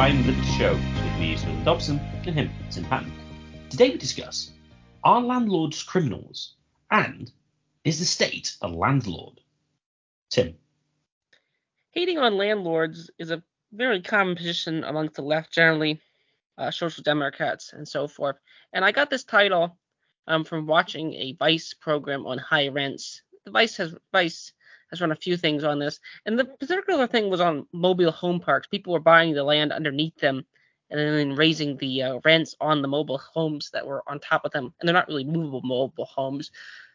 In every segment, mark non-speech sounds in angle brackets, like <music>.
Crime Lit Show with me, Stephen Dobson, and him, Tim Patton. Today we discuss Are landlords criminals? And Is the state a landlord? Tim. Hating on landlords is a very common position amongst the left generally, uh, social democrats, and so forth. And I got this title um, from watching a Vice program on high rents. The Vice has Vice has run a few things on this, and the particular thing was on mobile home parks. People were buying the land underneath them and then raising the uh, rents on the mobile homes that were on top of them, and they're not really movable mobile homes.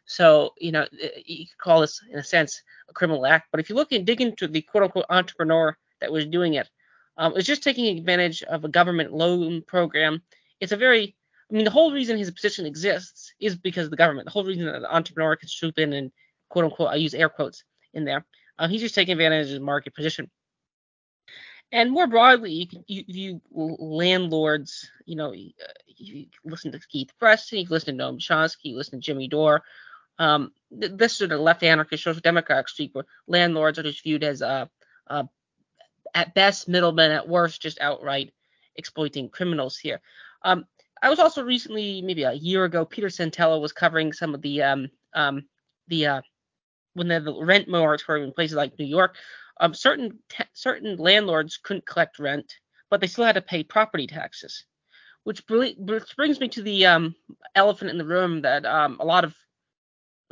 So, you know, you could call this, in a sense, a criminal act. But if you look and dig into the quote unquote entrepreneur that was doing it, um, it was just taking advantage of a government loan program. It's a very, I mean, the whole reason his position exists is because of the government. The whole reason that an entrepreneur can swoop in and quote unquote, I use air quotes in there, uh, he's just taking advantage of his market position. And more broadly, you can you, you landlords, you know, you, you listen to Keith Preston, you listen to Noam Chomsky, you listen to Jimmy Dore. Um, this sort of left anarchist social democrat streak where landlords are just viewed as uh, uh, at best middlemen, at worst just outright exploiting criminals here. Um, I was also recently, maybe a year ago, Peter Santello was covering some of the um, um, the uh, when the rent moratorium in places like New York, um, certain te- certain landlords couldn't collect rent, but they still had to pay property taxes, which, which brings me to the um, elephant in the room that um, a lot of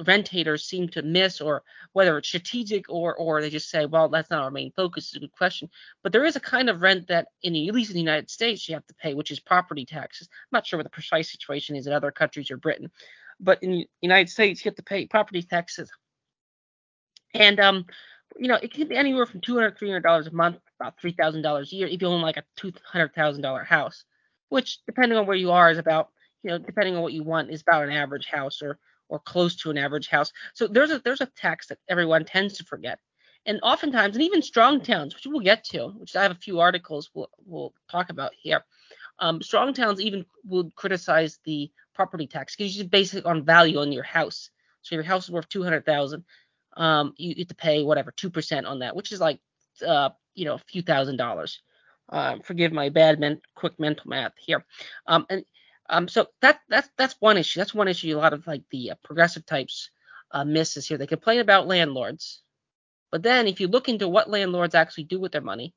rentators seem to miss, or whether it's strategic or or they just say, well, that's not our main focus. Is a good question. But there is a kind of rent that, in at least in the United States, you have to pay, which is property taxes. I'm not sure what the precise situation is in other countries or Britain, but in the United States, you have to pay property taxes. And um, you know, it can be anywhere from two hundred, three hundred dollars a month, about three thousand dollars a year if you own like a two hundred thousand dollar house, which depending on where you are is about, you know, depending on what you want, is about an average house or or close to an average house. So there's a there's a tax that everyone tends to forget. And oftentimes, and even strong towns, which we'll get to, which I have a few articles we'll, we'll talk about here. Um, strong towns even would criticize the property tax because you base it on value on your house. So your house is worth 200,000, um, you get to pay whatever two percent on that, which is like uh, you know a few thousand dollars. Uh, forgive my bad men- quick mental math here. Um, and um, so that that's that's one issue. That's one issue. A lot of like the uh, progressive types uh, misses here. They complain about landlords, but then if you look into what landlords actually do with their money,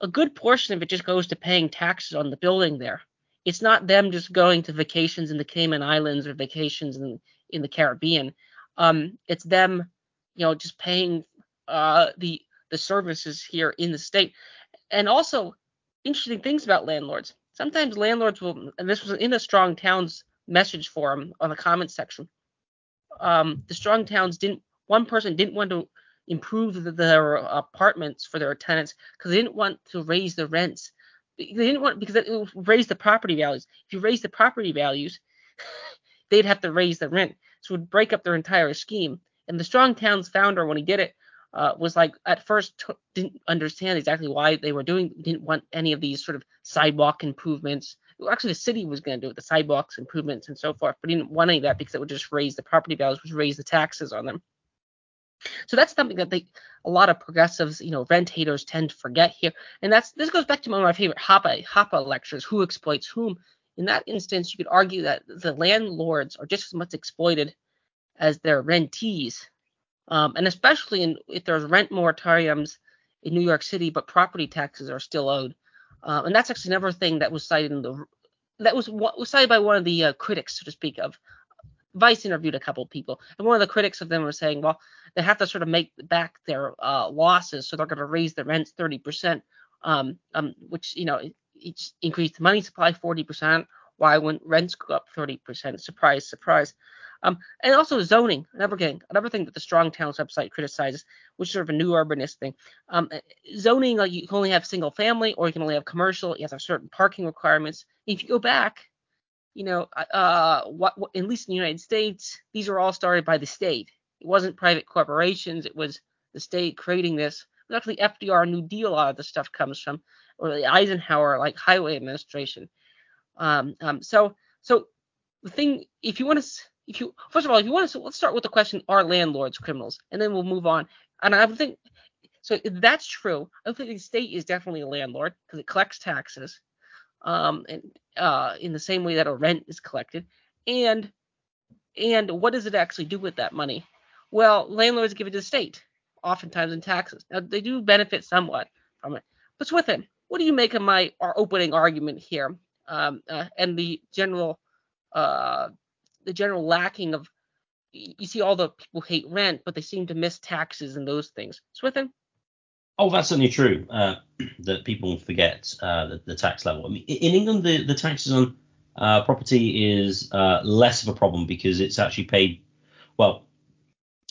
a good portion of it just goes to paying taxes on the building there. It's not them just going to vacations in the Cayman Islands or vacations in in the Caribbean. Um, it's them, you know, just paying uh, the the services here in the state. And also, interesting things about landlords sometimes landlords will, and this was in a strong towns message forum on the comments section. Um, the strong towns didn't. One person didn't want to improve the, their apartments for their tenants because they didn't want to raise the rents. They didn't want because it would raise the property values. If you raise the property values, <laughs> they'd have to raise the rent, so it would break up their entire scheme. And the strong towns founder, when he did it, uh, was like at first t- didn't understand exactly why they were doing didn't want any of these sort of sidewalk improvements. Well, actually, the city was going to do it, the sidewalks improvements and so forth, but didn't want any of that because it would just raise the property values, which raise the taxes on them. So that's something that they a lot of progressives, you know, rent haters tend to forget here. And that's this goes back to one of my favorite Hoppe Hoppe lectures, who exploits whom. In that instance, you could argue that the landlords are just as much exploited as their rentees um, and especially in, if there's rent moratoriums in New York City, but property taxes are still owed. Uh, and that's actually another thing that was cited in the that was was cited by one of the uh, critics, so to speak, of Vice interviewed a couple of people, and one of the critics of them was saying, well, they have to sort of make back their uh, losses, so they're going to raise the rents 30%, um, um, which you know it's increased the money supply 40%. Why wouldn't rents go up 30%? Surprise, surprise. Um, and also zoning, another thing, another thing that the Strong Towns website criticizes, which is sort of a new urbanist thing. Um, zoning, like you can only have single family or you can only have commercial. You have to have certain parking requirements. If you go back, you know, uh, what, what, at least in the United States, these were all started by the state. It wasn't private corporations. It was the state creating this. It actually FDR New Deal. A lot of the stuff comes from, or the Eisenhower like highway administration. Um, um, so, so the thing, if you want to if you first of all, if you want to, let's start with the question: Are landlords criminals? And then we'll move on. And I think So if that's true, I think the state is definitely a landlord because it collects taxes, um, and uh, in the same way that a rent is collected. And and what does it actually do with that money? Well, landlords give it to the state, oftentimes in taxes. Now they do benefit somewhat from it. But with Swithin, what do you make of my our opening argument here, um, uh, and the general uh, the general lacking of you see all the people hate rent, but they seem to miss taxes and those things. Swithin? Oh, that's certainly true. Uh, <clears throat> that people forget uh, the, the, tax level. I mean, in England, the, the taxes on uh, property is uh, less of a problem because it's actually paid. Well,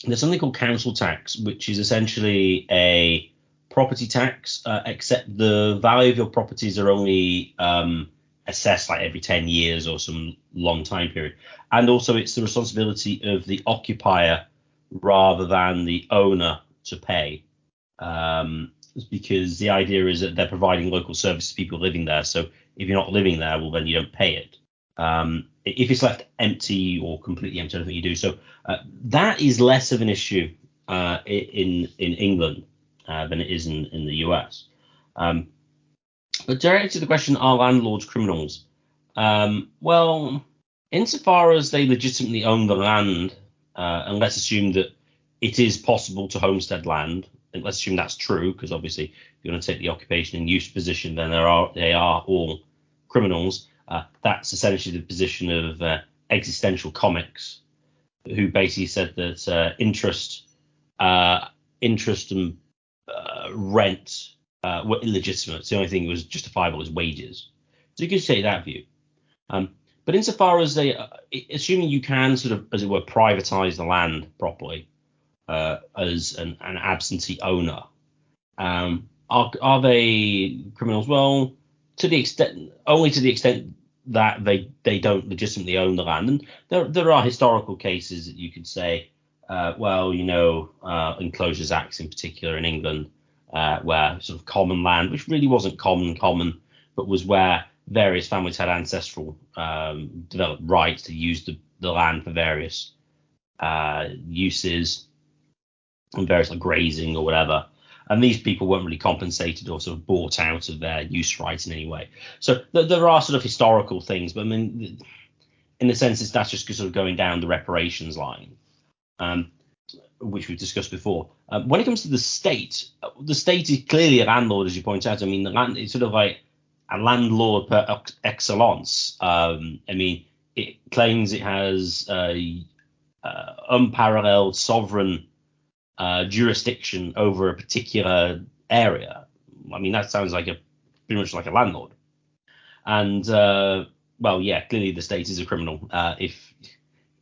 there's something called council tax, which is essentially a property tax, uh, except the value of your properties are only um, assessed like every 10 years or some long time period. And also, it's the responsibility of the occupier rather than the owner to pay. Um, because the idea is that they're providing local service to people living there. So if you're not living there, well, then you don't pay it. Um, if it's left empty or completely empty, I don't think you do. So uh, that is less of an issue uh, in in England uh, than it is in, in the US. Um, but directly to the question, are landlords criminals? Um, well, insofar as they legitimately own the land, uh, and let's assume that it is possible to homestead land, and let's assume that's true, because obviously if you're going to take the occupation and use position, then there are they are all criminals. Uh, that's essentially the position of uh, existential comics, who basically said that uh, interest, uh, interest and uh, rent uh, were illegitimate. The only thing that was justifiable was wages. So you could take that view. Um, but insofar as they, uh, assuming you can sort of, as it were, privatize the land properly uh, as an, an, absentee owner, um, are, are they criminals? Well, to the extent, only to the extent that they they don't legitimately own the land. And there there are historical cases that you could say, uh, well, you know, uh, enclosures acts in particular in England uh, where sort of common land, which really wasn't common common, but was where various families had ancestral um, developed rights to use the, the land for various uh, uses and various like grazing or whatever. And these people weren't really compensated or sort of bought out of their use rights in any way. So th- there are sort of historical things, but I mean, in the sense, it's that's just sort of going down the reparations line. Um, which we've discussed before. Um, when it comes to the state, the state is clearly a landlord, as you point out. I mean, the land it's sort of like a landlord per excellence. Um, I mean, it claims it has a, uh, unparalleled sovereign uh, jurisdiction over a particular area. I mean, that sounds like a pretty much like a landlord. And uh, well, yeah, clearly the state is a criminal. Uh, if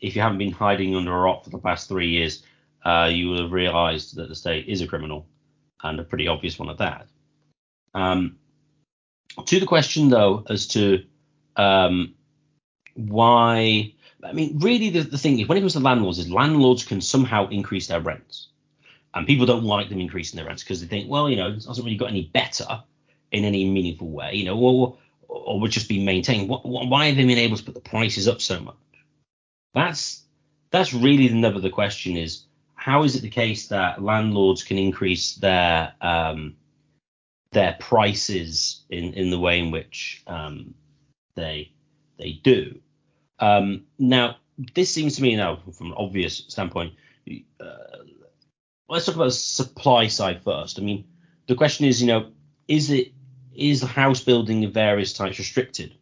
if you haven't been hiding under a rock for the past three years, uh, you will have realised that the state is a criminal and a pretty obvious one at that. Um, to the question though, as to um, why, I mean, really the, the thing is when it comes to landlords, is landlords can somehow increase their rents, and people don't like them increasing their rents because they think, well, you know, it hasn't really got any better in any meaningful way, you know, or or would just be maintained. Why have they been able to put the prices up so much? That's that's really the nub of the question is how is it the case that landlords can increase their um, their prices in, in the way in which um, they they do? Um, now, this seems to me now, from an obvious standpoint, uh, let's talk about the supply side first. I mean, the question is, you know, is it is house building of various types restricted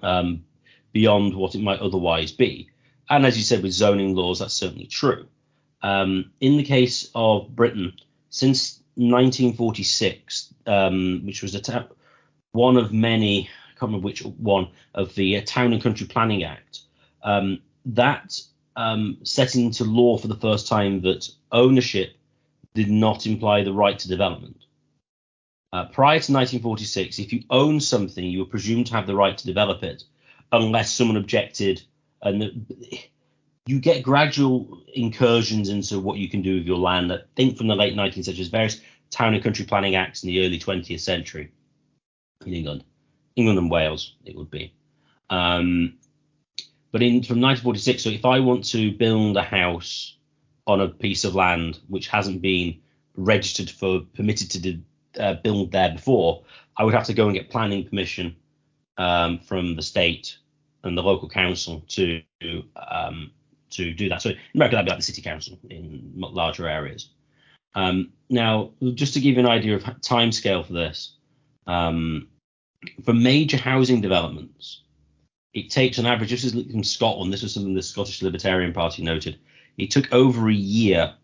um, beyond what it might otherwise be? And as you said, with zoning laws, that's certainly true. Um, in the case of Britain, since 1946, um, which was ta- one of many, I can't remember which one, of the uh, Town and Country Planning Act, um, that um, set into law for the first time that ownership did not imply the right to development. Uh, prior to 1946, if you own something, you were presumed to have the right to develop it, unless someone objected. And the, you get gradual incursions into what you can do with your land. I think from the late 19th century, various town and country planning acts in the early 20th century in England, England and Wales, it would be. Um, but in from 1946, so if I want to build a house on a piece of land which hasn't been registered for permitted to uh, build there before, I would have to go and get planning permission um, from the state and the local council to um, to do that. So in America, that'd be like the city council in larger areas. Um, now, just to give you an idea of time scale for this, um, for major housing developments, it takes an average. This is in Scotland. This is something the Scottish Libertarian Party noted. It took over a year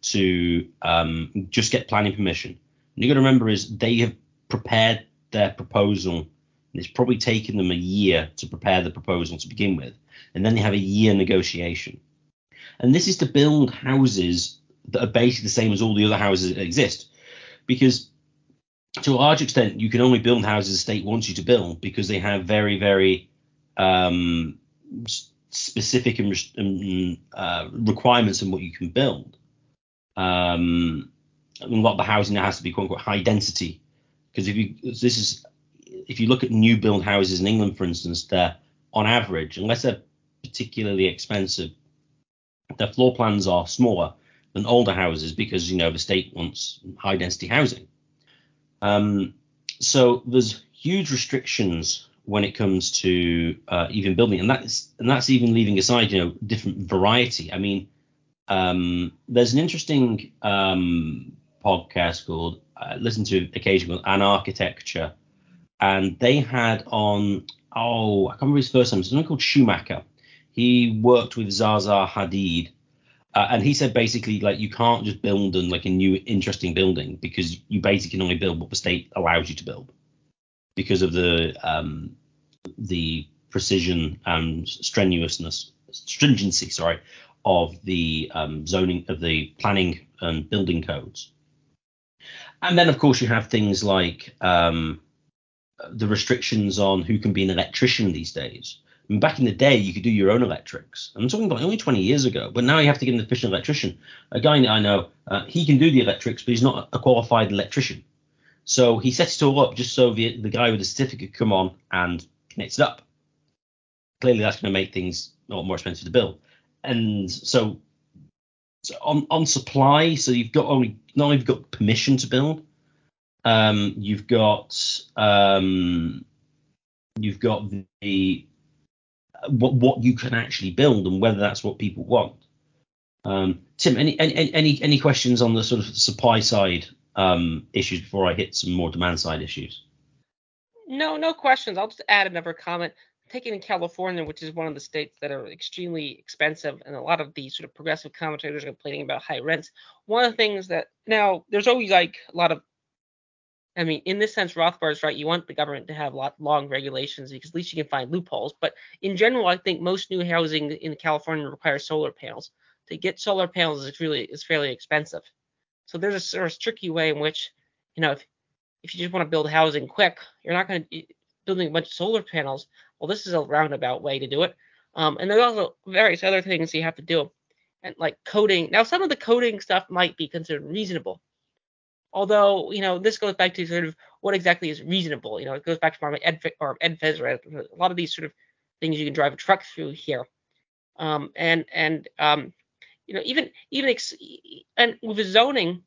to um, just get planning permission. And you've got to remember is they have prepared their proposal. It's probably taken them a year to prepare the proposal to begin with, and then they have a year negotiation. And this is to build houses that are basically the same as all the other houses that exist, because to a large extent you can only build houses the state wants you to build because they have very very um, specific and, um, uh, requirements on what you can build. Um, a lot of the housing has to be quote unquote high density because if you this is if you look at new build houses in England, for instance, they're on average, unless they're particularly expensive, their floor plans are smaller than older houses because you know the state wants high density housing. Um, so there's huge restrictions when it comes to uh, even building, and that's and that's even leaving aside you know different variety. I mean, um, there's an interesting um, podcast called I listen to occasionally Anarchitecture, and they had on oh I can't remember his first name. It's someone called Schumacher. He worked with Zaha Hadid, uh, and he said basically like you can't just build and like a new interesting building because you basically can only build what the state allows you to build because of the um, the precision and strenuousness stringency sorry of the um, zoning of the planning and building codes. And then of course you have things like um, the restrictions on who can be an electrician these days. I mean, back in the day, you could do your own electrics. I'm talking about only 20 years ago, but now you have to get an efficient electrician. A guy I know, uh, he can do the electrics, but he's not a qualified electrician. So he sets it all up just so the, the guy with the certificate come on and connects it up. Clearly, that's going to make things a lot more expensive to build and so, so on on supply, so you've got only not only you got permission to build, um, you've got um, you've got the what what you can actually build and whether that's what people want. Um, Tim, any, any any any questions on the sort of supply side um, issues before I hit some more demand side issues? No, no questions. I'll just add another comment taking in California, which is one of the states that are extremely expensive, and a lot of these sort of progressive commentators are complaining about high rents. One of the things that now there's always like a lot of, I mean, in this sense, Rothbard's right. You want the government to have lot long regulations because at least you can find loopholes. But in general, I think most new housing in California requires solar panels. To get solar panels is really is fairly expensive. So there's a sort of tricky way in which, you know, if if you just want to build housing quick, you're not going to building a bunch of solar panels. Well, this is a roundabout way to do it. Um, and there's also various other things you have to do, and like coding. Now, some of the coding stuff might be considered reasonable, although you know this goes back to sort of what exactly is reasonable. You know, it goes back to my ed or ed phys, right? A lot of these sort of things you can drive a truck through here, um, and and um, you know even even ex- and with zoning,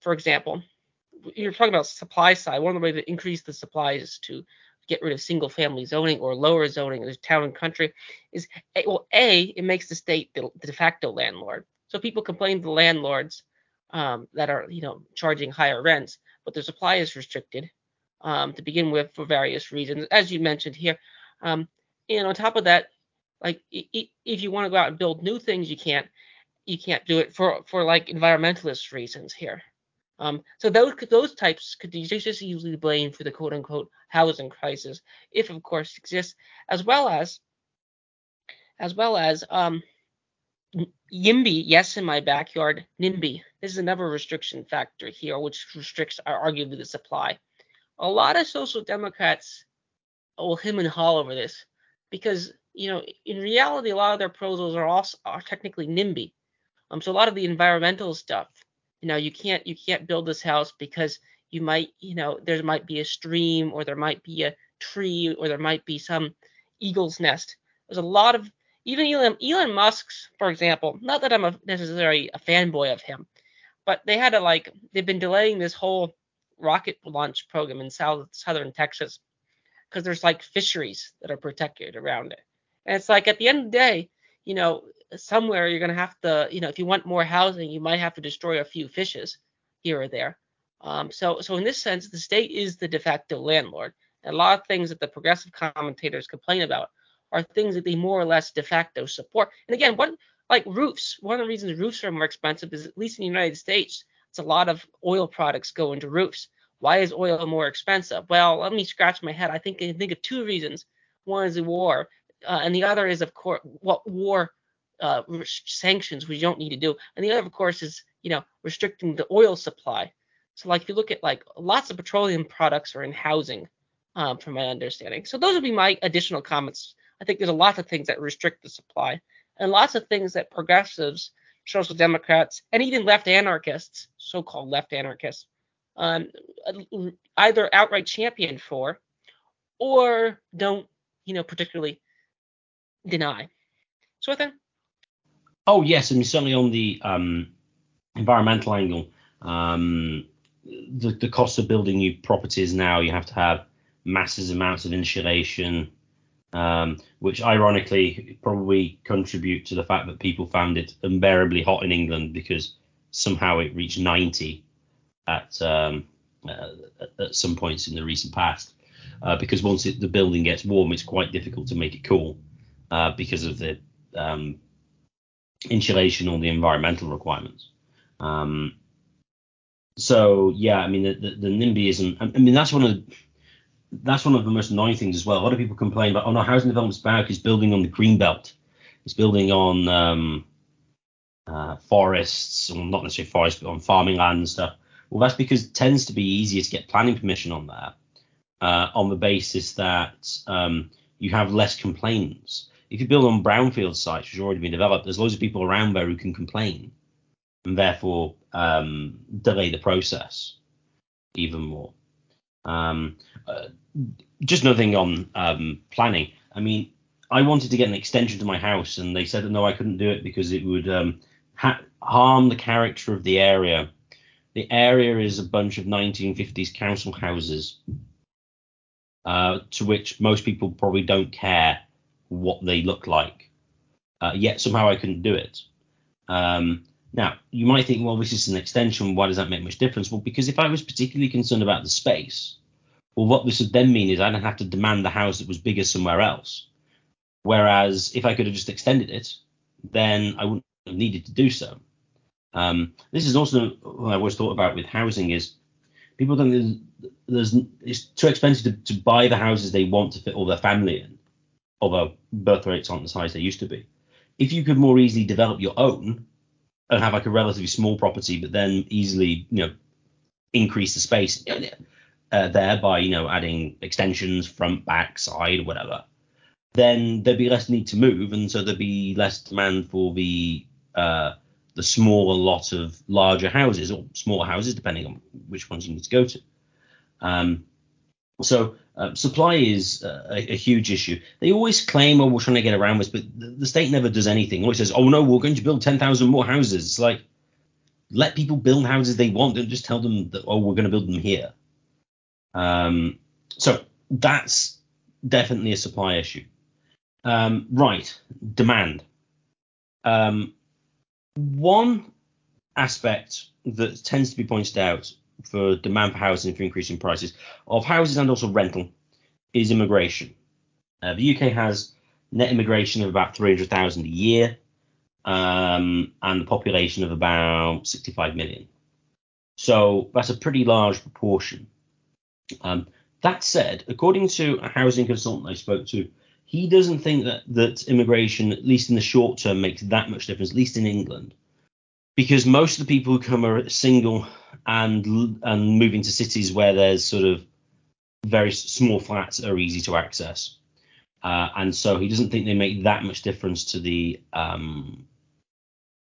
for example, you're talking about supply side. One of the ways to increase the supply is to get rid of single family zoning or lower zoning in the town and country is well a it makes the state the, de facto landlord so people complain to the landlords um, that are you know charging higher rents but their supply is restricted um, to begin with for various reasons as you mentioned here. Um, and on top of that like if you want to go out and build new things you can't you can't do it for for like environmentalist reasons here. Um, so those those types could be just easily blamed for the quote unquote housing crisis, if of course exists, as well as as well as um, YIMBY, yes, in my backyard, NIMBY. This is another restriction factor here, which restricts arguably the supply. A lot of social democrats will him and haw over this because you know in reality a lot of their proposals are also are technically NIMBY. Um, so a lot of the environmental stuff you know you can't you can't build this house because you might you know there might be a stream or there might be a tree or there might be some eagle's nest there's a lot of even Elon, Elon Musk's, for example, not that I'm a, necessarily a fanboy of him, but they had to like they've been delaying this whole rocket launch program in south southern Texas because there's like fisheries that are protected around it. And it's like at the end of the day, you know, somewhere you're gonna have to, you know, if you want more housing, you might have to destroy a few fishes here or there. Um, so so in this sense, the state is the de facto landlord. And a lot of things that the progressive commentators complain about are things that they more or less de facto support. And again, what like roofs, one of the reasons roofs are more expensive is at least in the United States, it's a lot of oil products go into roofs. Why is oil more expensive? Well, let me scratch my head. I think I can think of two reasons. One is the war, uh, and the other is of course what war uh, sanctions we don't need to do, and the other of course is you know restricting the oil supply. So like if you look at like lots of petroleum products are in housing, um, from my understanding. So those would be my additional comments. I think there's a lot of things that restrict the supply and lots of things that progressives, social democrats, and even left anarchists, so-called left anarchists, um, either outright champion for or don't, you know, particularly deny. So then. Oh yes, and certainly on the um, environmental angle, um, the, the cost of building new properties now, you have to have massive amounts of insulation, um, which ironically probably contribute to the fact that people found it unbearably hot in England because somehow it reached 90 at um, uh, at some points in the recent past. Uh, because once it, the building gets warm, it's quite difficult to make it cool uh, because of the um, insulation or the environmental requirements. Um, so yeah, I mean the, the, the NIMBYism. I mean that's one of the that's one of the most annoying things as well. A lot of people complain about, oh no, housing development's bad because building on the green belt. It's building on um, uh, forests, or not necessarily forests, but on farming land and stuff. Well, that's because it tends to be easier to get planning permission on that, uh, on the basis that um, you have less complaints. If you build on brownfield sites which have already been developed, there's loads of people around there who can complain and therefore um, delay the process even more. Um, uh, just another thing on um, planning. I mean, I wanted to get an extension to my house, and they said that no, I couldn't do it because it would um, ha- harm the character of the area. The area is a bunch of 1950s council houses, uh, to which most people probably don't care what they look like. Uh, yet somehow I couldn't do it. Um, now, you might think, well, this is an extension. Why does that make much difference? Well, because if I was particularly concerned about the space, well, what this would then mean is I don't have to demand the house that was bigger somewhere else. Whereas if I could have just extended it, then I wouldn't have needed to do so. Um, this is also what I always thought about with housing is people think there's, there's it's too expensive to, to buy the houses they want to fit all their family in, although birth rates aren't as high as they used to be. If you could more easily develop your own, and have like a relatively small property, but then easily, you know, increase the space uh, there by, you know, adding extensions, front, back, side, whatever, then there'd be less need to move, and so there'd be less demand for the uh, the smaller lot of larger houses or smaller houses, depending on which ones you need to go to. Um, so uh, supply is uh, a, a, huge issue. They always claim, "Oh, we're trying to get around this," but the, the state never does anything. Always says, "Oh no, we're going to build 10,000 more houses." It's like let people build houses they want. Don't just tell them that, "Oh, we're going to build them here." Um, so that's definitely a supply issue. Um, right, demand. Um, one aspect that tends to be pointed out for demand for housing for increasing prices of houses and also rental is immigration. Uh, the UK has net immigration of about 300,000 a year um, and the population of about 65 million. So that's a pretty large proportion. Um, that said, according to a housing consultant I spoke to, he doesn't think that, that immigration, at least in the short term, makes that much difference, at least in England because most of the people who come are single and and move into cities where there's sort of very small flats are easy to access, uh, and so he doesn't think they make that much difference to the um,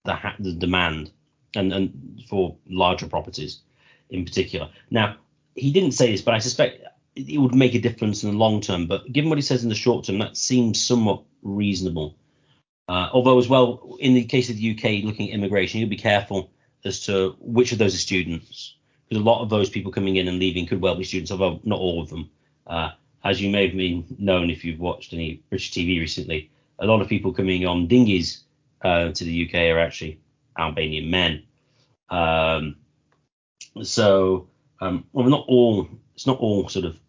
the, ha- the demand and and for larger properties in particular. Now he didn't say this, but I suspect it would make a difference in the long term. But given what he says in the short term, that seems somewhat reasonable. Uh, although, as well, in the case of the UK, looking at immigration, you'll be careful as to which of those are students. Because a lot of those people coming in and leaving could well be students, although not all of them. Uh, as you may have been known if you've watched any British TV recently, a lot of people coming on dinghies uh, to the UK are actually Albanian men. Um, so, um, well, not all. It's not all sort of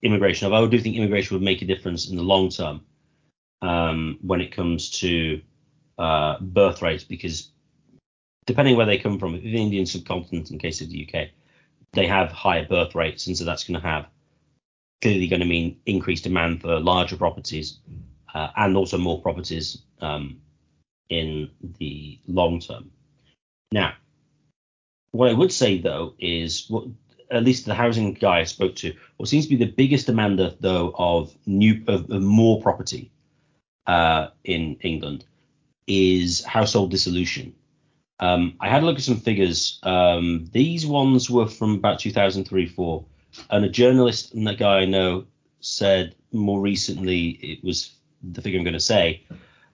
immigration. Although I do think immigration would make a difference in the long term um, when it comes to uh, birth rates, because depending where they come from, the Indian subcontinent, in case of the UK, they have higher birth rates, and so that's going to have clearly going to mean increased demand for larger properties uh, and also more properties um, in the long term. Now, what I would say though is what at least the housing guy I spoke to, what seems to be the biggest demander though of new of, of more property uh, in England is household dissolution. Um, I had a look at some figures. Um, these ones were from about 2003 4 and a journalist and that guy I know said more recently it was the figure I'm going to say.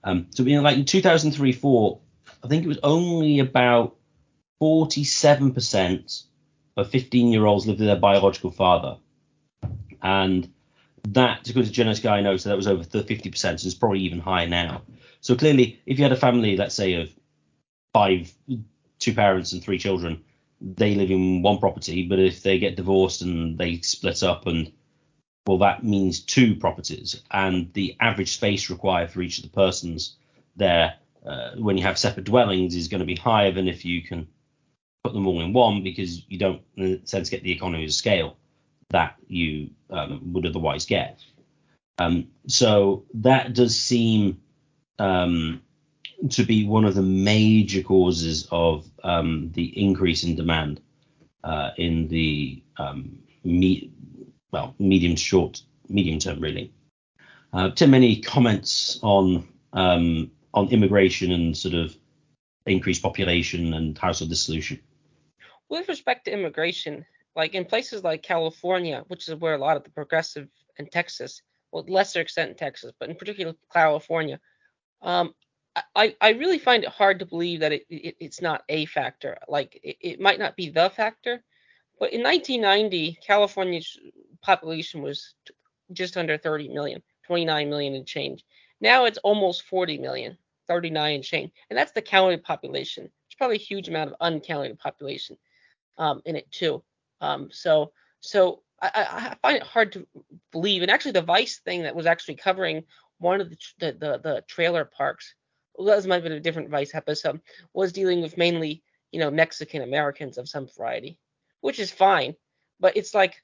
Um, so in like in 2003 4, I think it was only about 47% of 15 year olds lived with their biological father, and that, according to a guy so that was over 50%, so it's probably even higher now. So clearly, if you had a family, let's say of five, two parents and three children, they live in one property, but if they get divorced and they split up and well, that means two properties, and the average space required for each of the persons there, uh, when you have separate dwellings, is going to be higher than if you can put them all in one because you don't, in a sense, get the economies of scale that you um, would otherwise get. Um, so that does seem um, to be one of the major causes of um, the increase in demand uh, in the um, me- well medium short medium term really. Uh, Tim, any comments on um, on immigration and sort of increased population and household dissolution? With respect to immigration, like in places like California, which is where a lot of the progressive and Texas, well, lesser extent in Texas, but in particular California, um, I, I really find it hard to believe that it, it it's not a factor. Like it, it, might not be the factor, but in 1990, California's population was just under 30 million, 29 million and change. Now it's almost 40 million, 39 and change, and that's the counted population. There's probably a huge amount of uncounted population um, in it too. Um, so so I, I, find it hard to believe. And actually, the Vice thing that was actually covering one of the the, the, the trailer parks well, that might have been a different Vice episode, was dealing with mainly, you know, Mexican Americans of some variety, which is fine. But it's like,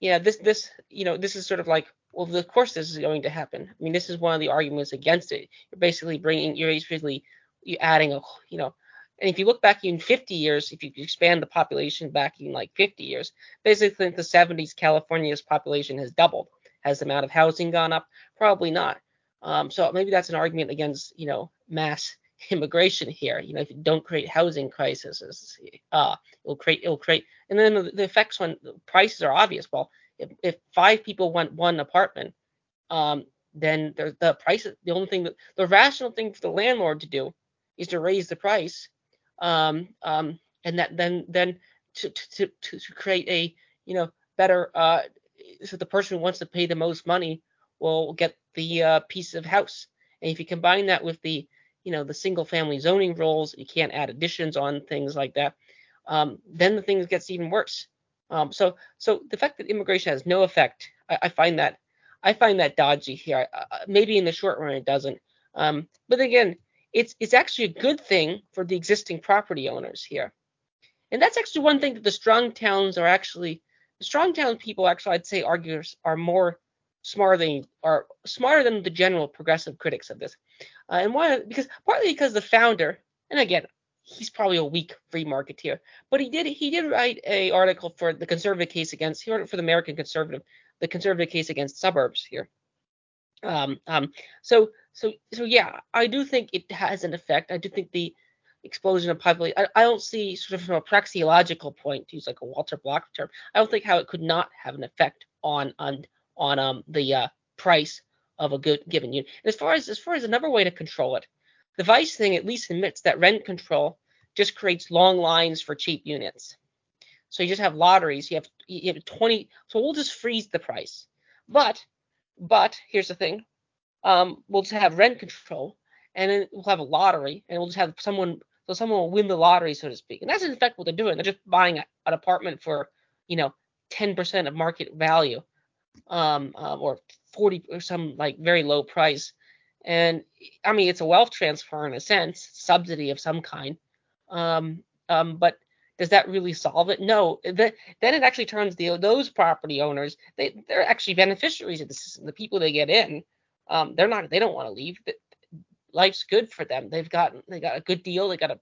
yeah, this, this, you know, this is sort of like, well, of course this is going to happen. I mean, this is one of the arguments against it. You're basically bringing, you're basically you're adding a, you know, and if you look back in 50 years, if you expand the population back in like 50 years, basically in the 70s, California's population has doubled. Has the amount of housing gone up? Probably not. Um, so maybe that's an argument against, you know, mass <laughs> immigration here. You know, if you don't create housing crises, uh, it'll create, it'll create, and then the, effects when prices are obvious. Well, if, if five people want one apartment, um, then the, the price, the only thing that the rational thing for the landlord to do is to raise the price, um, um, and that then then to, to to to create a you know better uh, so the person who wants to pay the most money will get the uh, piece of house. And if you combine that with the, you know, the single family zoning rules, you can't add additions on things like that. Um, then the thing gets even worse. Um, so, so the fact that immigration has no effect, I, I find that, I find that dodgy here. Maybe in the short run it doesn't. Um, but again, it's it's actually a good thing for the existing property owners here. And that's actually one thing that the strong towns are actually the strong town people actually I'd say arguers are more smarter than are smarter than the general progressive critics of this. Uh, and why? Because partly because the founder, and again, he's probably a weak free marketeer, but he did he did write a article for the conservative case against he wrote it for the American Conservative, the conservative case against suburbs here. Um, um, so so so yeah, I do think it has an effect. I do think the explosion of population. I, I don't see sort of from a praxeological point, to use like a Walter Block term, I don't think how it could not have an effect on on on um, the uh, price of a good given unit. And as far as as far as another way to control it, the Vice thing at least admits that rent control just creates long lines for cheap units. So you just have lotteries. You have you have 20. So we'll just freeze the price. But but here's the thing. Um, we'll just have rent control, and then we'll have a lottery, and we'll just have someone so someone will win the lottery, so to speak. And that's in fact what they're doing. They're just buying a, an apartment for you know 10% of market value, um, uh, or 40 or some like very low price. And I mean, it's a wealth transfer in a sense, subsidy of some kind. Um, um, but does that really solve it? No. The, then it actually turns the those property owners they they're actually beneficiaries of the system. The people they get in, um, they're not they don't want to leave. Life's good for them. They've got they got a good deal. They got a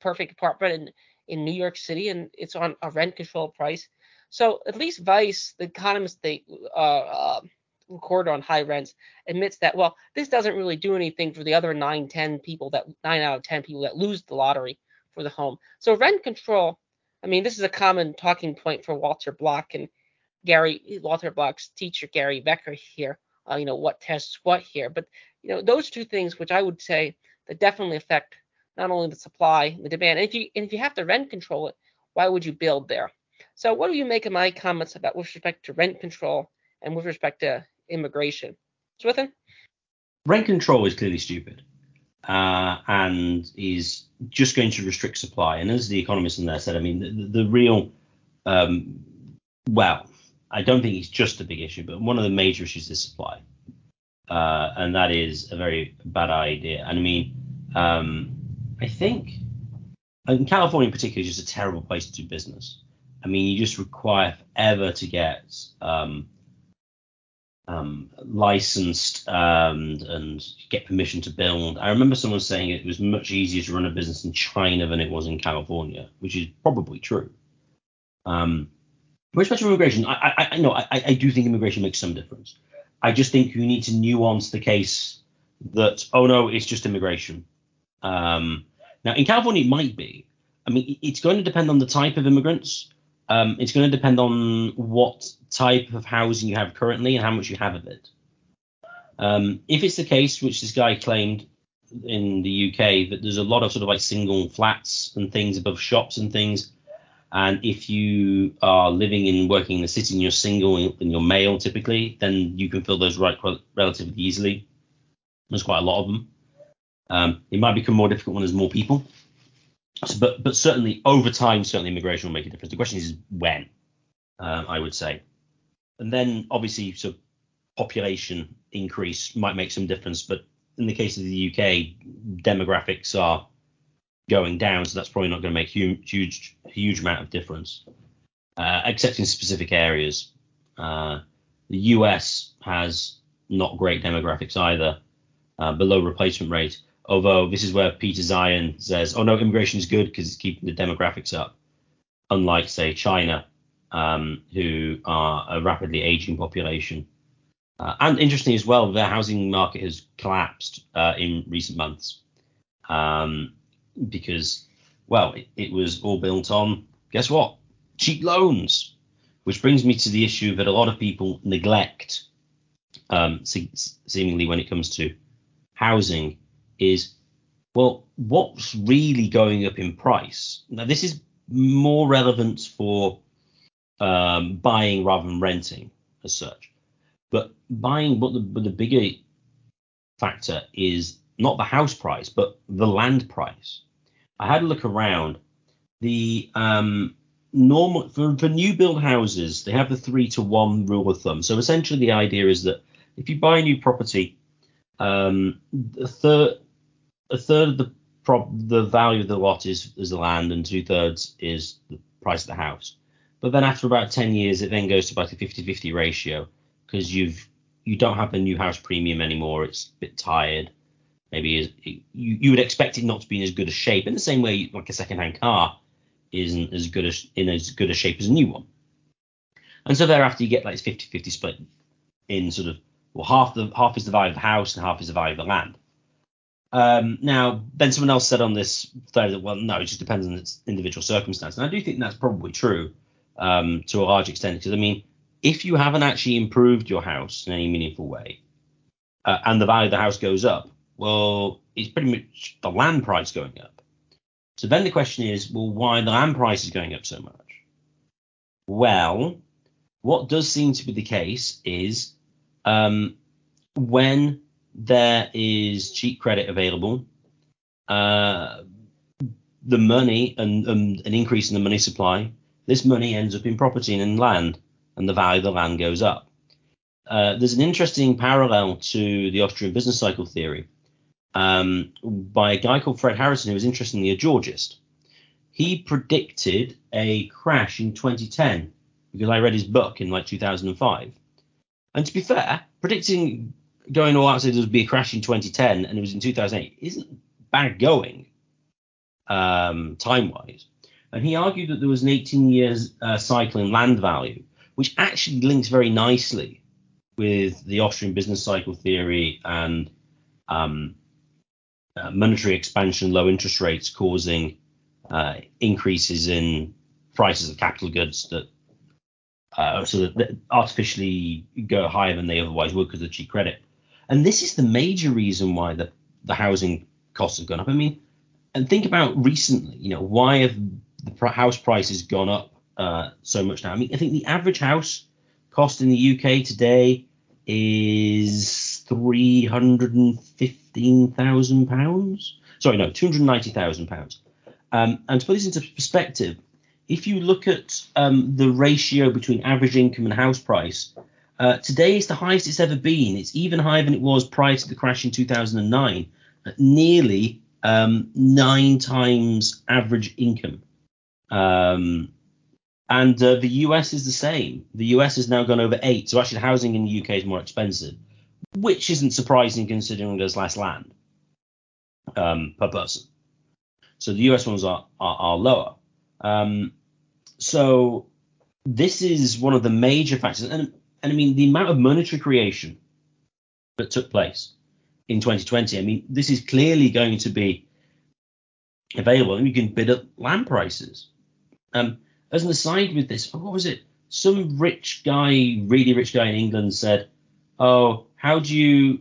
perfect apartment in in New York City, and it's on a rent control price. So at least Vice, the economist they uh, uh, record on high rents, admits that well, this doesn't really do anything for the other nine, ten people that nine out of ten people that lose the lottery for the home. So rent control, I mean, this is a common talking point for Walter Block and Gary Walter Block's teacher Gary Becker here. Uh, you know what tests what here, but you know those two things, which I would say that definitely affect not only the supply and the demand. And if you and if you have to rent control it, why would you build there? So what do you make of my comments about with respect to rent control and with respect to immigration? Swithin? Rent control is clearly stupid uh, and is just going to restrict supply. And as the economist in there said, I mean, the, the real, um, well, I don't think it's just a big issue, but one of the major issues is supply. Uh, and that is a very bad idea. And I mean, um, I think in California in particular is just a terrible place to do business. I mean, you just require forever to get um, um, licensed um, and get permission to build. I remember someone saying it was much easier to run a business in China than it was in California, which is probably true. Um, with respect to immigration, I, I, I I, I do think immigration makes some difference. I just think you need to nuance the case that oh no, it's just immigration. Um, now in California it might be. I mean, it's going to depend on the type of immigrants. Um, it's going to depend on what type of housing you have currently and how much you have of it. Um, if it's the case, which this guy claimed in the UK, that there's a lot of sort of like single flats and things above shops and things, and if you are living and working in the city and you're single and you're male typically, then you can fill those right relatively easily. There's quite a lot of them. Um, it might become more difficult when there's more people. So, but but certainly over time, certainly immigration will make a difference. The question is when, um, I would say, and then obviously so population increase might make some difference. But in the case of the UK, demographics are going down, so that's probably not going to make huge huge huge amount of difference, uh, except in specific areas. Uh, the US has not great demographics either, uh, below replacement rate. Although this is where Peter Zeihan says, oh no, immigration is good because it's keeping the demographics up. Unlike, say, China, um, who are a rapidly aging population. Uh, and interestingly as well, the housing market has collapsed uh, in recent months um, because, well, it, it, was all built on, guess what? Cheap loans. Which brings me to the issue that a lot of people neglect, um, se- seemingly when it comes to housing, is well, what's really going up in price? Now, this is more relevant for um, buying rather than renting as such. But buying, but the, but the bigger factor is not the house price, but the land price. I had a look around. The um, normal for, for new build houses, they have the three to one rule of thumb. So essentially, the idea is that if you buy a new property, um, a third a third of the prop, the value of the lot is is the land, and two thirds is the price of the house. But then after about 10 years, it then goes to about a 50-50 ratio because you've you don't have the new house premium anymore. It's a bit tired. Maybe it, you you would expect it not to be in as good a shape. In the same way, like a second-hand car isn't as good as in as good a shape as a new one. And so thereafter, you get like 50-50 split in sort of well half the half is the value of the house and half is the value of the land. Um, now, then someone else said on this thread that, well, no, it just depends on its individual circumstance. And I do think that's probably true um, to a large extent. Because, I mean, if you haven't actually improved your house in any meaningful way uh, and the value of the house goes up, well, it's pretty much the land price going up. So then the question is, well, why the land price is going up so much? Well, what does seem to be the case is um, when there is cheap credit available, uh, the money and, and, an increase in the money supply, this money ends up in property and in land, and the value of the land goes up. Uh, there's an interesting parallel to the Austrian business cycle theory um, by a guy called Fred Harrison, who was interestingly a Georgist. He predicted a crash in 2010 because I read his book in like 2005. And to be fair, predicting going all out said there would be a crash in 2010 and it was in 2008 isn't bad going um, time wise. And he argued that there was an 18 years uh, cycle in land value, which actually links very nicely with the Austrian business cycle theory and um, uh, monetary expansion, low interest rates causing uh, increases in prices of capital goods that uh, so that artificially go higher than they otherwise would because of cheap credit. And this is the major reason why the, the housing costs have gone up. I mean, and think about recently, you know, why have the house prices gone up uh, so much now? I mean, I think the average house cost in the UK today is three hundred and fifteen thousand pounds. Sorry, no, two hundred ninety thousand pounds. Um, and to put this into perspective, if you look at um, the ratio between average income and house price, uh, today is the highest it's ever been. It's even higher than it was prior to the crash in 2009, at nearly um, nine times average income. Um, and uh, the US is the same. The US has now gone over eight. So actually, housing in the UK is more expensive, which isn't surprising considering there's less land um, per person. So the US ones are are, are lower. Um, so this is one of the major factors, and and I mean the amount of monetary creation that took place in 2020. I mean this is clearly going to be available, and you can bid up land prices. Um, as an aside with this, what was it? Some rich guy, really rich guy in England said, "Oh, how do you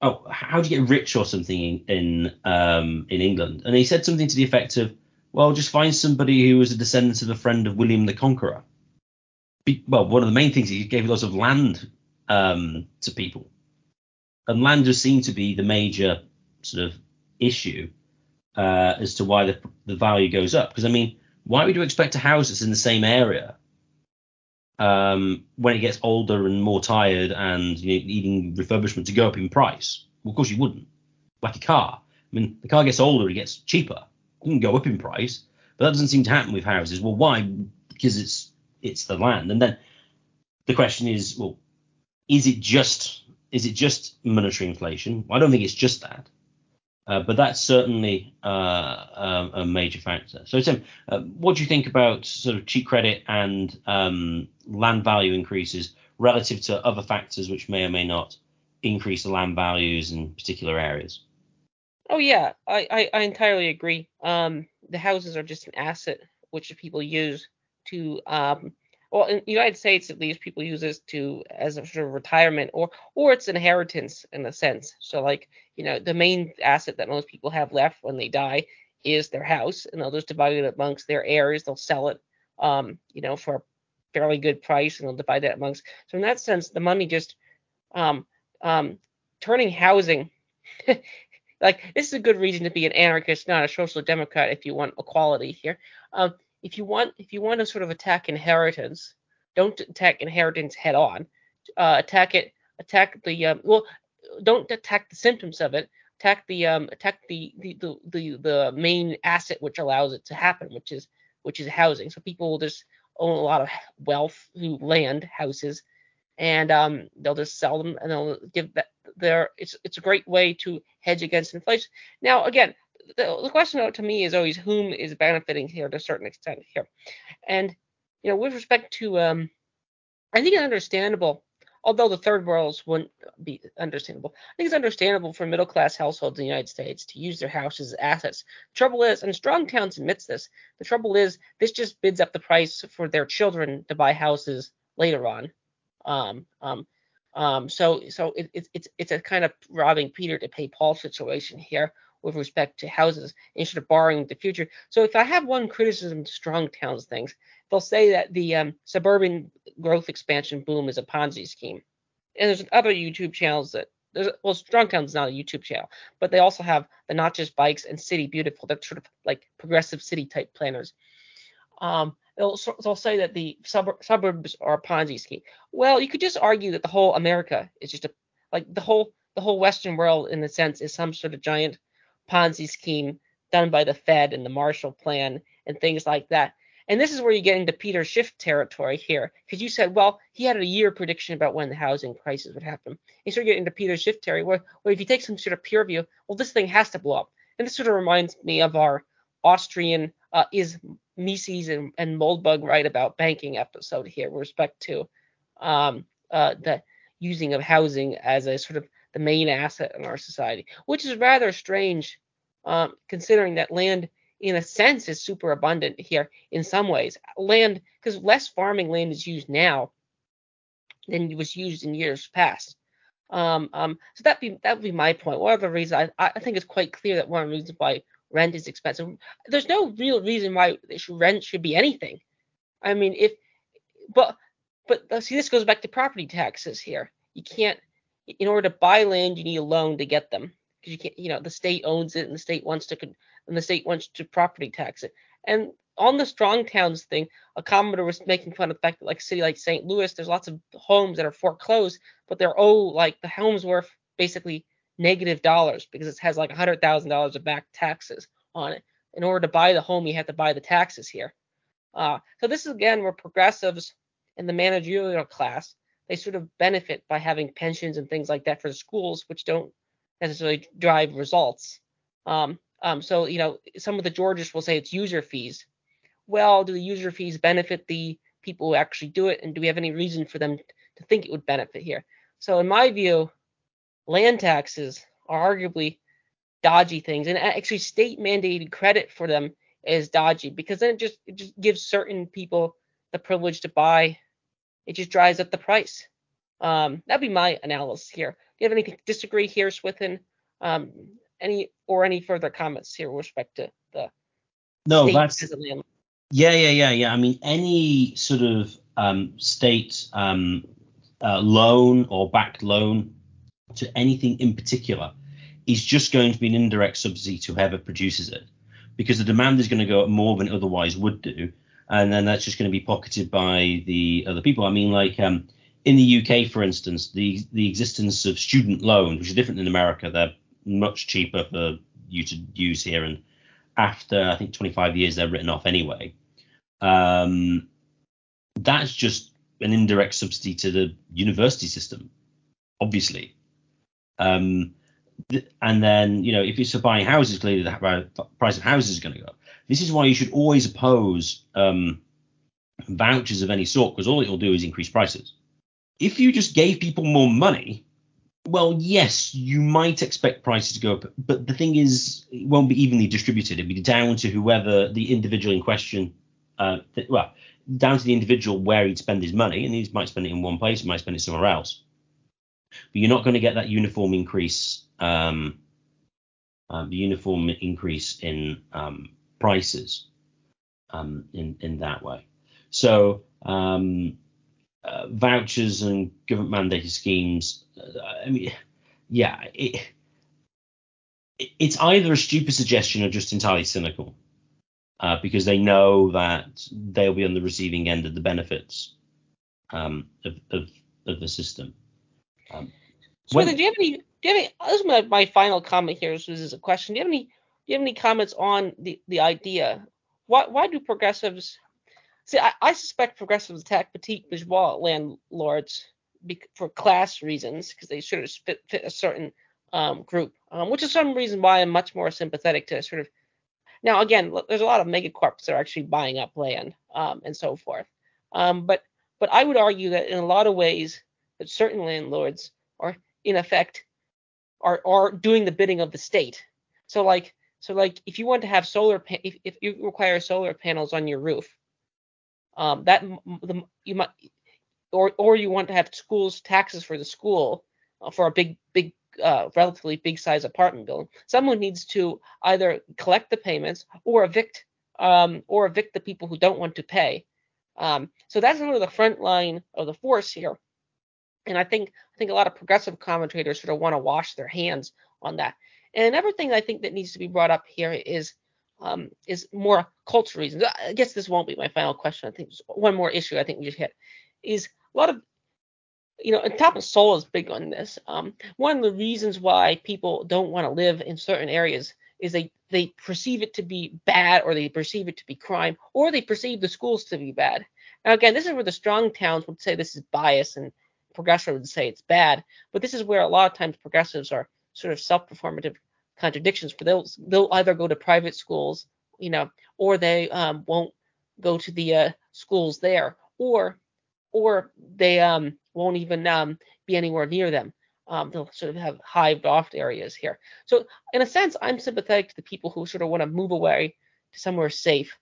oh, how do you get rich or something in in, um, in England? And he said something to the effect of, well, just find somebody who was a descendant of a friend of William the Conqueror. Be, well, one of the main things he gave lots of land um, to people, and land just seemed to be the major sort of issue uh, as to why the, the value goes up. Because I mean, why would you expect a house that's in the same area um, when it gets older and more tired and you know, needing refurbishment to go up in price? Well, of course you wouldn't. Like a car. I mean, the car gets older, it gets cheaper It can go up in price, but that doesn't seem to happen with houses. Well, why? Because it's it's the land. And then the question is, well, is it just is it just monetary inflation? Well, I don't think it's just that. Uh, but that's certainly uh, a, a, major factor. So, Tim, uh, what do you think about sort of cheap credit and um, land value increases relative to other factors which may or may not increase the land values in particular areas? Oh yeah, I, I, I entirely agree. Um, the houses are just an asset which people use to um, well in the United States at least people use this to as a sort of retirement or or it's inheritance in a sense. So like you know the main asset that most people have left when they die is their house, and they'll just divide it amongst their heirs. They'll sell it, um, you know, for a fairly good price, and they'll divide that amongst. So in that sense, the money just um, um, turning housing <laughs> like this is a good reason to be an anarchist, not a social democrat, if you want equality here. Um, if you want if you want to sort of attack inheritance, don't attack inheritance head on. Uh, attack it. Attack the um, well. Don't attack the symptoms of it. Attack the um, attack the the, the the the main asset which allows it to happen, which is which is housing. So people will just own a lot of wealth, who land, houses, and um, they'll just sell them and they'll give that there. It's it's a great way to hedge against inflation. Now again, the, the question to me is always whom is benefiting here to a certain extent here, and you know with respect to um, I think it's understandable. Although the third worlds wouldn't be understandable, I think it's understandable for middle class households in the United States to use their houses as assets. The trouble is, and Strong Towns admits this, the trouble is this just bids up the price for their children to buy houses later on. Um, um, um, so so it, it, it's it's a kind of robbing Peter to pay Paul situation here, with respect to houses instead of borrowing the future. So if I have one criticism to strong towns things, they'll say that the um, suburban growth expansion boom is a Ponzi scheme. And there's other YouTube channels that there's well, Strongtown is not a YouTube channel, but they also have the Not Just Bikes and City Beautiful. That's sort of like progressive city type planners. Um, they'll, they'll say that the sub- suburbs are a Ponzi scheme. Well, you could just argue that the whole America is just a like the whole the whole Western world in a sense is some sort of giant Ponzi scheme done by the Fed and the Marshall Plan and things like that. And this is where you get into Peter Schiff territory here, because you said, well, he had a year prediction about when the housing crisis would happen. You start getting into Peter Schiff territory, where, where if you take some sort of peer view, well, this thing has to blow up. And this sort of reminds me of our Austrian uh, is Mises and, and Moldbug right about banking episode here with respect to um, uh, the using of housing as a sort of the main asset in our society, which is rather strange um, considering that land in a sense is super abundant here in some ways. Land because less farming land is used now than it was used in years past. Um, um, so that be that would be my point. One of the reasons I, I think it's quite clear that one of the reasons why rent is expensive. There's no real reason why this rent should be anything. I mean, if but but see, this goes back to property taxes here. You can't, in order to buy land, you need a loan to get them because you can't, you know, the state owns it and the state wants to, and the state wants to property tax it. And on the strong towns thing, a commenter was making fun of the fact that like a city like St. Louis, there's lots of homes that are foreclosed, but they're oh like the home's worth basically negative dollars because it has like a hundred thousand dollars of back taxes on it. In order to buy the home, you have to buy the taxes here. Uh, so this is again where progressives in the managerial class they sort of benefit by having pensions and things like that for the schools, which don't necessarily drive results. Um, um, so you know, some of the Georgists will say it's user fees. Well, do the user fees benefit the people who actually do it, and do we have any reason for them to think it would benefit here? So in my view, land taxes are arguably dodgy things, and actually state mandated credit for them is dodgy because then it just it just gives certain people the privilege to buy it just drives up the price. Um, that'd be my analysis here. Do you have anything to disagree here, Swithin? Um, any or any further comments here with respect to the no, that's yeah, yeah, yeah, yeah. I mean, any sort of um, state um, uh, loan or backed loan to anything in particular is just going to be an indirect subsidy to whoever produces it, because the demand is going to go up more than it otherwise would do, and then that's just going to be pocketed by the other people. I mean, like um, in the UK, for instance, the the existence of student loans, which is different in America, they're much cheaper for you to use here, and after I think 25 years, they're written off anyway. Um, that's just an indirect subsidy to the university system, obviously. Um, and then, you know, if for buying houses, clearly the price of houses is going to go up. This is why you should always oppose um, vouchers of any sort because all it will do is increase prices. If you just gave people more money, well, yes, you might expect prices to go up, but the thing is, it won't be evenly distributed. It'll be down to whoever the individual in question, uh, th- well, down to the individual where he'd spend his money, and he might spend it in one place, might spend it somewhere else. But you're not going to get that uniform increase, um, uh, the uniform increase in um, prices um, in in that way. So um, uh, vouchers and government mandated schemes. Uh, I mean, yeah, it, it, it's either a stupid suggestion or just entirely cynical, uh, because they know that they'll be on the receiving end of the benefits um, of, of, of the system. Um, so, when, do you have any? Do you have any? This is my, my final comment here. This is a question. Do you have any you have any comments on the, the idea? Why, why do progressives see? I, I suspect progressives attack petite bourgeois landlords for class reasons because they sort of fit, fit a certain um, group, um, which is some reason why I'm much more sympathetic to sort of. Now, again, there's a lot of megacorps that are actually buying up land um, and so forth. Um, but but I would argue that in a lot of ways that certain landlords are in effect are are doing the bidding of the state. So like so like if you want to have solar, pa- if, if you require solar panels on your roof, um, that the, you might, or or you want to have schools taxes for the school uh, for a big big uh, relatively big size apartment building. Someone needs to either collect the payments or evict um, or evict the people who don't want to pay. Um, so that's sort of the front line of the force here. And I think I think a lot of progressive commentators sort of want to wash their hands on that. And another thing I think that needs to be brought up here is um, is more cultural reasons. I guess this won't be my final question. I think one more issue I think we just hit is a lot of you know, and Thomas Sowell is big on this. Um, one of the reasons why people don't want to live in certain areas is they they perceive it to be bad, or they perceive it to be crime, or they perceive the schools to be bad. Now, again, this is where the strong towns would say this is bias, and progressives would say it's bad. But this is where a lot of times progressives are sort of self-performative contradictions. For they'll they'll either go to private schools, you know, or they um, won't go to the uh, schools there, or or they um, won't even um, be anywhere near them. Um, they'll sort of have hived off areas here. So in a sense, I'm sympathetic to the people who sort of want to move away to somewhere safe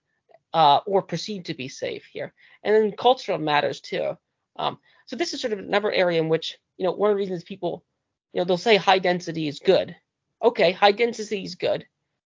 uh, or perceived to be safe here. And then cultural matters too. Um, so this is sort of another area in which, you know, one of the reasons people, you know, they'll say high density is good. Okay, high density is good.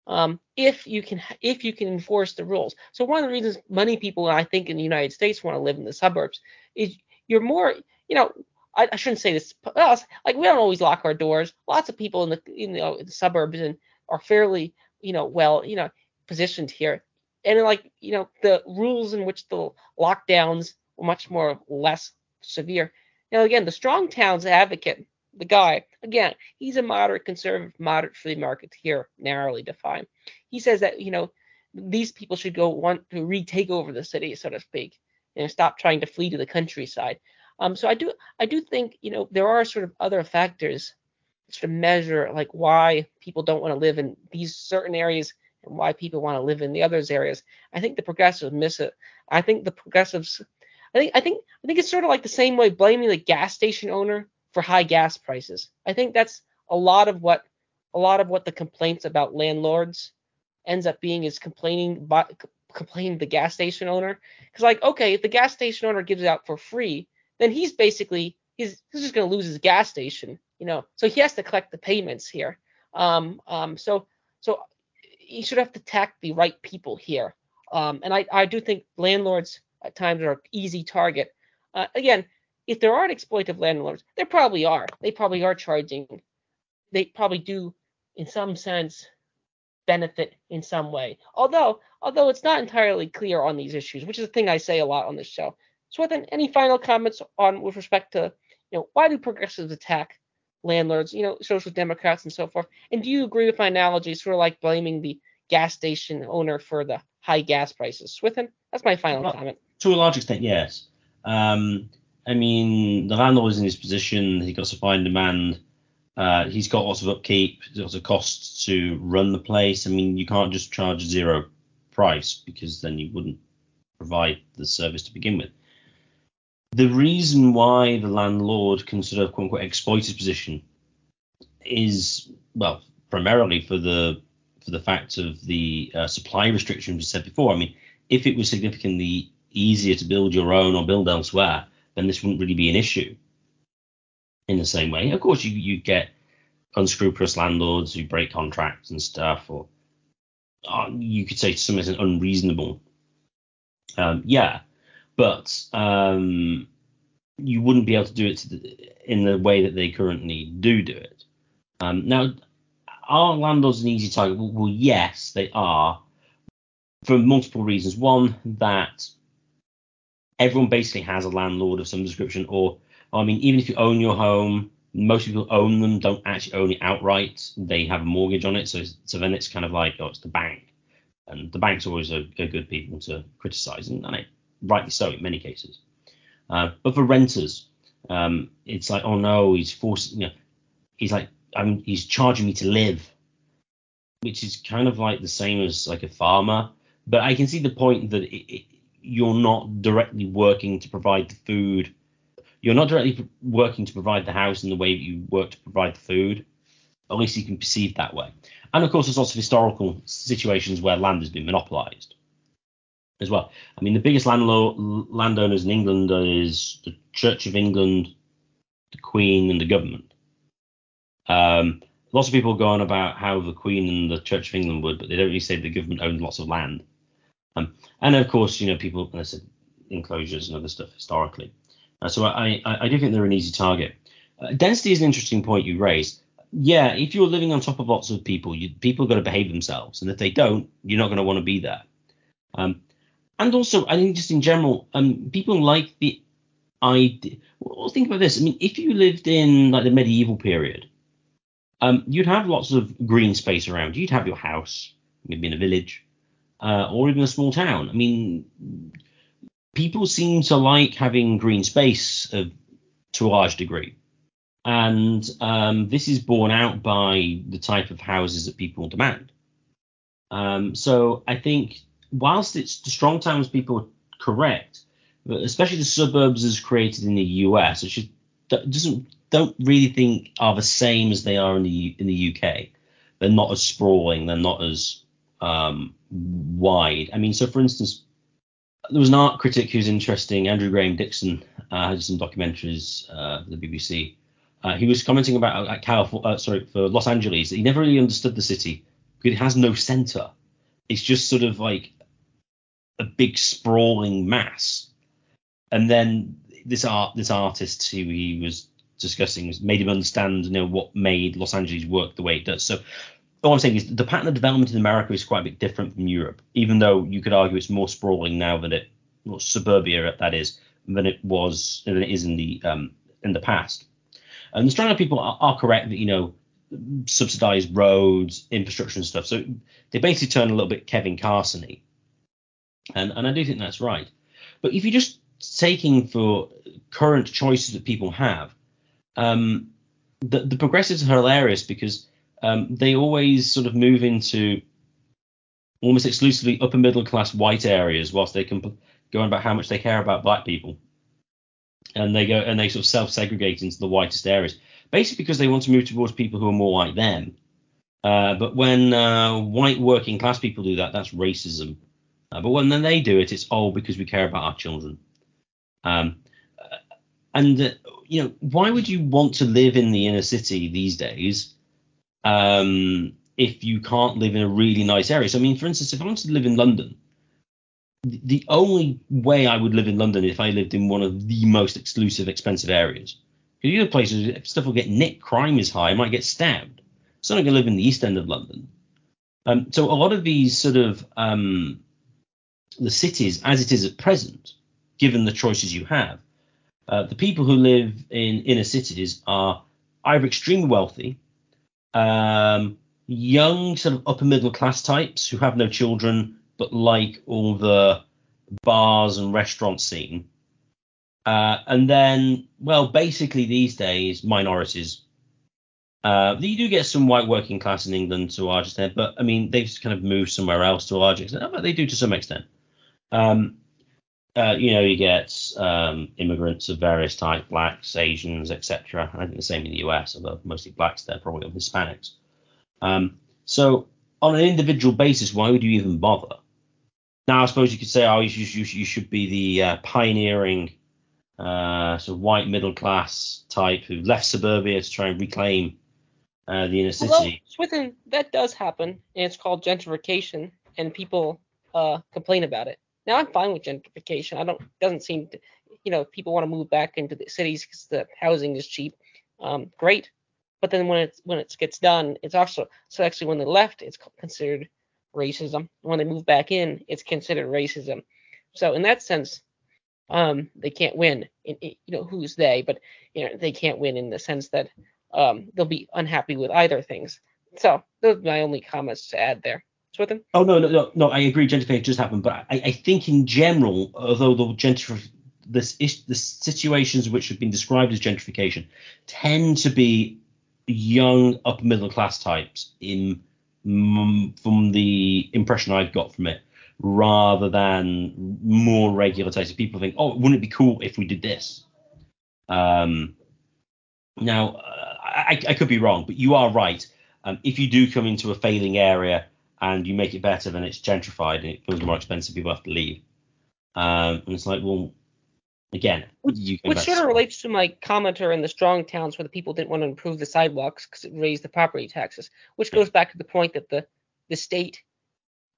Um, if you can if you can enforce the rules. So one of the reasons many people I think in the United States want to live in the suburbs is you're more, you know, I, I shouldn't say this, like we don't always lock our doors. Lots of people in the you know in the suburbs and are fairly you know well you know positioned here, and like you know the rules in which the lockdowns were much more less severe. Now again, the strong towns advocate, the guy again, he's a moderate conservative, moderate free market here, narrowly defined. He says that you know these people should go want to retake over the city, so to speak, and stop trying to flee to the countryside. Um, so I do I do think you know there are sort of other factors to measure like why people don't want to live in these certain areas and why people want to live in the others areas. I think the progressives miss it. I think the progressives I think I think I think it's sort of like the same way blaming the gas station owner for high gas prices. I think that's a lot of what a lot of what the complaints about landlords ends up being is complaining complaining the gas station owner because like okay if the gas station owner gives it out for free then he's basically he's he's just going to lose his gas station, you know. So he has to collect the payments here. Um, um, so so he should have to tack the right people here. Um, and I I do think landlords at times are an easy target. Uh, again, if there aren't exploitative landlords, there probably are. They probably are charging. They probably do, in some sense, benefit in some way. Although although it's not entirely clear on these issues, which is a thing I say a lot on this show. So, then, any final comments on with respect to, you know, why do progressives attack landlords, you know, social democrats and so forth? And do you agree with my analogy, sort of like blaming the gas station owner for the high gas prices? Swithin, that's my final well, comment. To a large extent, yes. Um, I mean, the landlord is in his position. He's got supply and demand. Uh, he's got lots of upkeep, lots of costs to run the place. I mean, you can't just charge zero price because then you wouldn't provide the service to begin with the reason why the landlord can sort of quote unquote exploit his position is well primarily for the for the fact of the uh, supply restrictions we said before. I mean, if it was significantly easier to build your own or build elsewhere, then this wouldn't really be an issue. In the same way, of course, you you get unscrupulous landlords who break contracts and stuff, or uh, you could say to some extent unreasonable. Um, yeah, but um, you wouldn't be able to do it to the, in the way that they currently do do it. Um, now, are landlords an easy target? Well, well, yes, they are for multiple reasons. One, that everyone basically has a landlord of some description, or I mean, even if you own your home, most people own them don't actually own it outright. They have a mortgage on it, so so then it's kind of like oh, it's the bank, and the bank's always a, good people to criticize, and, and it rightly so in many cases. Uh, but for renters, um, it's like, oh no, he's forcing, you know, he's like, I mean, he's charging me to live, which is kind of like the same as like a farmer. But I can see the point that it, it, you're not directly working to provide the food. You're not directly working to provide the house in the way that you work to provide the food. At least you can perceive that way. And of course, there's lots of historical situations where land has been monopolized as well. I mean, the biggest landlord, landowners in England is the Church of England, the Queen, and the government. Um, lots of people go on about how the Queen and the Church of England would, but they don't really say the government owned lots of land. Um, and of course, you know, people, I said, enclosures and other stuff historically. Uh, so I, I, I, do think they're an easy target. Uh, density is an interesting point you raise. Yeah, if you're living on top of lots of people, you, people got to behave themselves, and if they don't, you're not going to want to be there. Um, and also, I think just in general, um, people like the idea. Well, think about this. I mean, if you lived in like the medieval period, um, you'd have lots of green space around. You'd have your house, maybe in a village, uh, or even a small town. I mean, people seem to like having green space to a large degree. And um, this is borne out by the type of houses that people demand. Um, so I think whilst it's the strong townspeople are correct, but especially the suburbs as created in the US, which doesn't don't really think are the same as they are in the in the UK. They're not as sprawling. They're not as um, wide. I mean, so for instance, there was an art critic who's interesting, Andrew Graham Dixon, uh, had some documentaries uh, for the BBC. Uh, he was commenting about uh, California, uh, sorry, for Los Angeles. He never really understood the city because it has no center. It's just sort of like a big sprawling mass. And then this art, this artist who he was discussing made him understand, you know, what made Los Angeles work the way it does. So all I'm saying is the pattern of development in America is quite a bit different from Europe, even though you could argue it's more sprawling now than it, well, suburbia that is, than it was than it is in the um, in the past. And the stronger people are, are correct that you know subsidized roads, infrastructure and stuff. So they basically turn a little bit Kevin Carsony, and and I do think that's right. But if you're just taking for current choices that people have, um, the, the progressives are hilarious because um, they always sort of move into almost exclusively upper middle class white areas whilst they can go on about how much they care about black people. And they go and they sort of self-segregate into the whitest areas basically because they want to move towards people who are more like them uh, but when uh, white working class people do that that's racism. Uh, but when then they do it it's all because we care about our children. Um, and uh, you know why would you want to live in the inner city these days um, if you can't live in a really nice area. So, I mean, for instance, if I wanted to live in London, the only way I would live in London if I lived in one of the most exclusive, expensive areas. Because the other places, stuff will get nicked, crime is high, I might get stabbed. So I'm not going to live in the East End of London. Um, so a lot of these sort of um, the cities, as it is at present, given the choices you have, uh, the people who live in inner cities are either extremely wealthy, um, young sort of upper middle class types who have no children but like all the bars and restaurant scene. Uh, and then, well, basically these days, minorities. Uh, you do get some white working class in England to a large extent, but I mean, they've kind of moved somewhere else to a large extent. But they do to some extent. Um, uh, you know, you get um, immigrants of various types, blacks, Asians, etc. I think the same in the US, although mostly blacks there, probably of Hispanics. Um, so on an individual basis, why would you even bother? Now, I suppose you could say, oh, you, you, you should be the uh, pioneering uh, sort of white middle class type who left suburbia to try and reclaim uh, the inner city. Swithin, that does happen, and it's called gentrification, and people uh, complain about it. Now I'm fine with gentrification. I don't doesn't seem to, you know, people want to move back into the cities because the housing is cheap. Um, great, but then when it's when it gets done, it's also so actually when they left, it's considered racism. When they move back in, it's considered racism. So in that sense, um, they can't win. In, in, you know, who's they? But you know, they can't win in the sense that um, they'll be unhappy with either things. So those are my only comments to add there. Swithin? Oh no, no, no, no. I agree. Gentrification does happen, but I, I think in general, although the gentrif this is, the situations which have been described as gentrification tend to be young upper middle class types in from the impression I've got from it, rather than more regular types of people think, oh, wouldn't it be cool if we did this? Um, now, uh, I, I could be wrong, but you are right. Um, if you do come into a failing area and you make it better, then it's gentrified and it becomes more expensive. People have to leave. Um, and it's like, well, Again, which, which sort of relates to my commenter in the strong towns where the people didn't want to improve the sidewalks because it raised the property taxes, which goes back to the point that the the state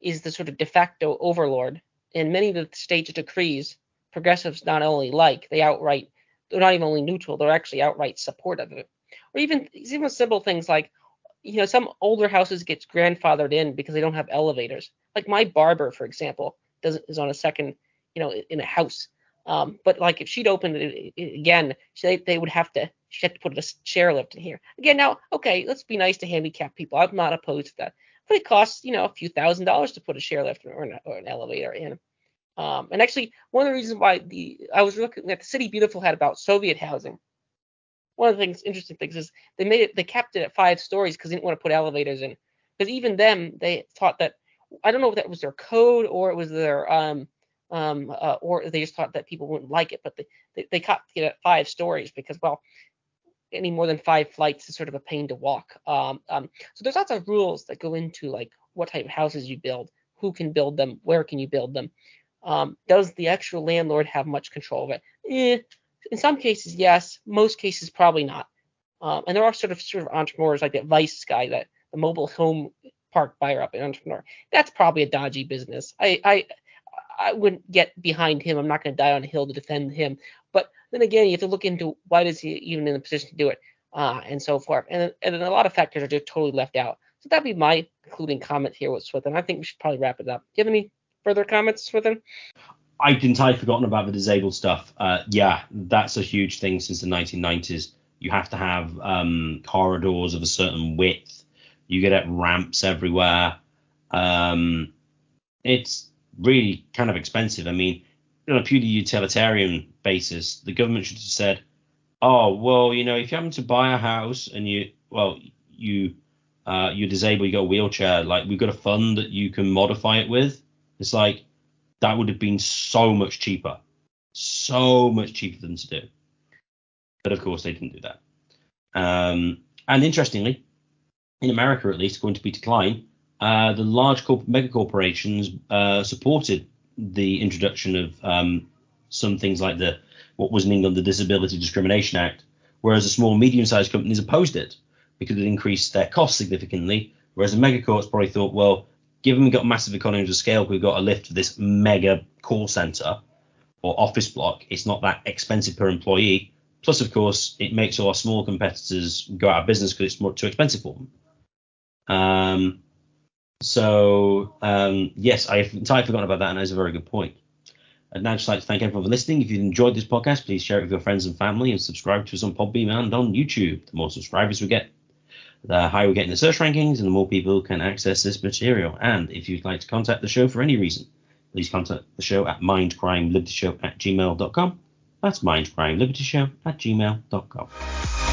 is the sort of de facto overlord. And many of the state's decrees, progressives not only like, they outright, they're not even only neutral, they're actually outright supportive of it. Or even even simple things like, you know, some older houses get grandfathered in because they don't have elevators. Like my barber, for example, does is on a second, you know, in a house. Um, but like if she'd opened it again, they they would have to she had to put a chairlift in here. Again, now okay, let's be nice to handicapped people. I'm not opposed to that, but it costs you know a few thousand dollars to put a chairlift or an, or an elevator in. Um, and actually, one of the reasons why the I was looking at the City Beautiful had about Soviet housing. One of the things, interesting things, is they made it, they kept it at five stories because they didn't want to put elevators in. Because even them, they thought that I don't know if that was their code or it was their um um uh, or they just thought that people wouldn't like it, but they they, they kept it at five stories because well any more than five flights is sort of a pain to walk. Um, um, so there's lots of rules that go into like what type of houses you build, who can build them, where can you build them. Um, does the actual landlord have much control of it? Eh, in some cases, yes. Most cases, probably not. Um, and there are sort of sort of entrepreneurs like that Vice guy, that the mobile home park buyer up an entrepreneur. That's probably a dodgy business. I I I wouldn't get behind him. I'm not going to die on a hill to defend him. But then again, you have to look into why is he even in a position to do it, uh, and so forth. And and a lot of factors are just totally left out. So that'd be my concluding comment here with Swithin. I think we should probably wrap it up. Do you have any further comments, Swithin? I'd entirely forgotten about the disabled stuff. Uh, yeah, that's a huge thing since the 1990s. You have to have um, corridors of a certain width. You get at ramps everywhere. Um, it's really kind of expensive. I mean, on a purely utilitarian basis, the government should have said, "Oh, well, you know, if you happen to buy a house and you, well, you, uh, you're disabled, you got a wheelchair, like we've got a fund that you can modify it with." It's like that would have been so much cheaper, so much cheaper than to do. But of course, they didn't do that. Um, and interestingly, in America at least, going to be decline, uh, the large corp- mega corporations uh, supported the introduction of um, some things like the what was in England the Disability Discrimination Act, whereas the small and medium-sized companies opposed it because it increased their costs significantly. Whereas the mega probably thought, well, given we've got massive economies of scale, we've got a lift for this mega call center or office block. It's not that expensive per employee. Plus, of course, it makes all our small competitors go out of business because it's more too expensive for them. Um, so um, yes, I've entirely forgotten about that, and that's a very good point. I'd now just like to thank everyone for listening. If you've enjoyed this podcast, please share it with your friends and family and subscribe to us on Podbean and on YouTube. The more subscribers we get, the higher we get in the search rankings and the more people can access this material. And if you'd like to contact the show for any reason, please contact the show at mindcrimelibertyshow at gmail.com. That's mindcrimelibertyshow at gmail.com.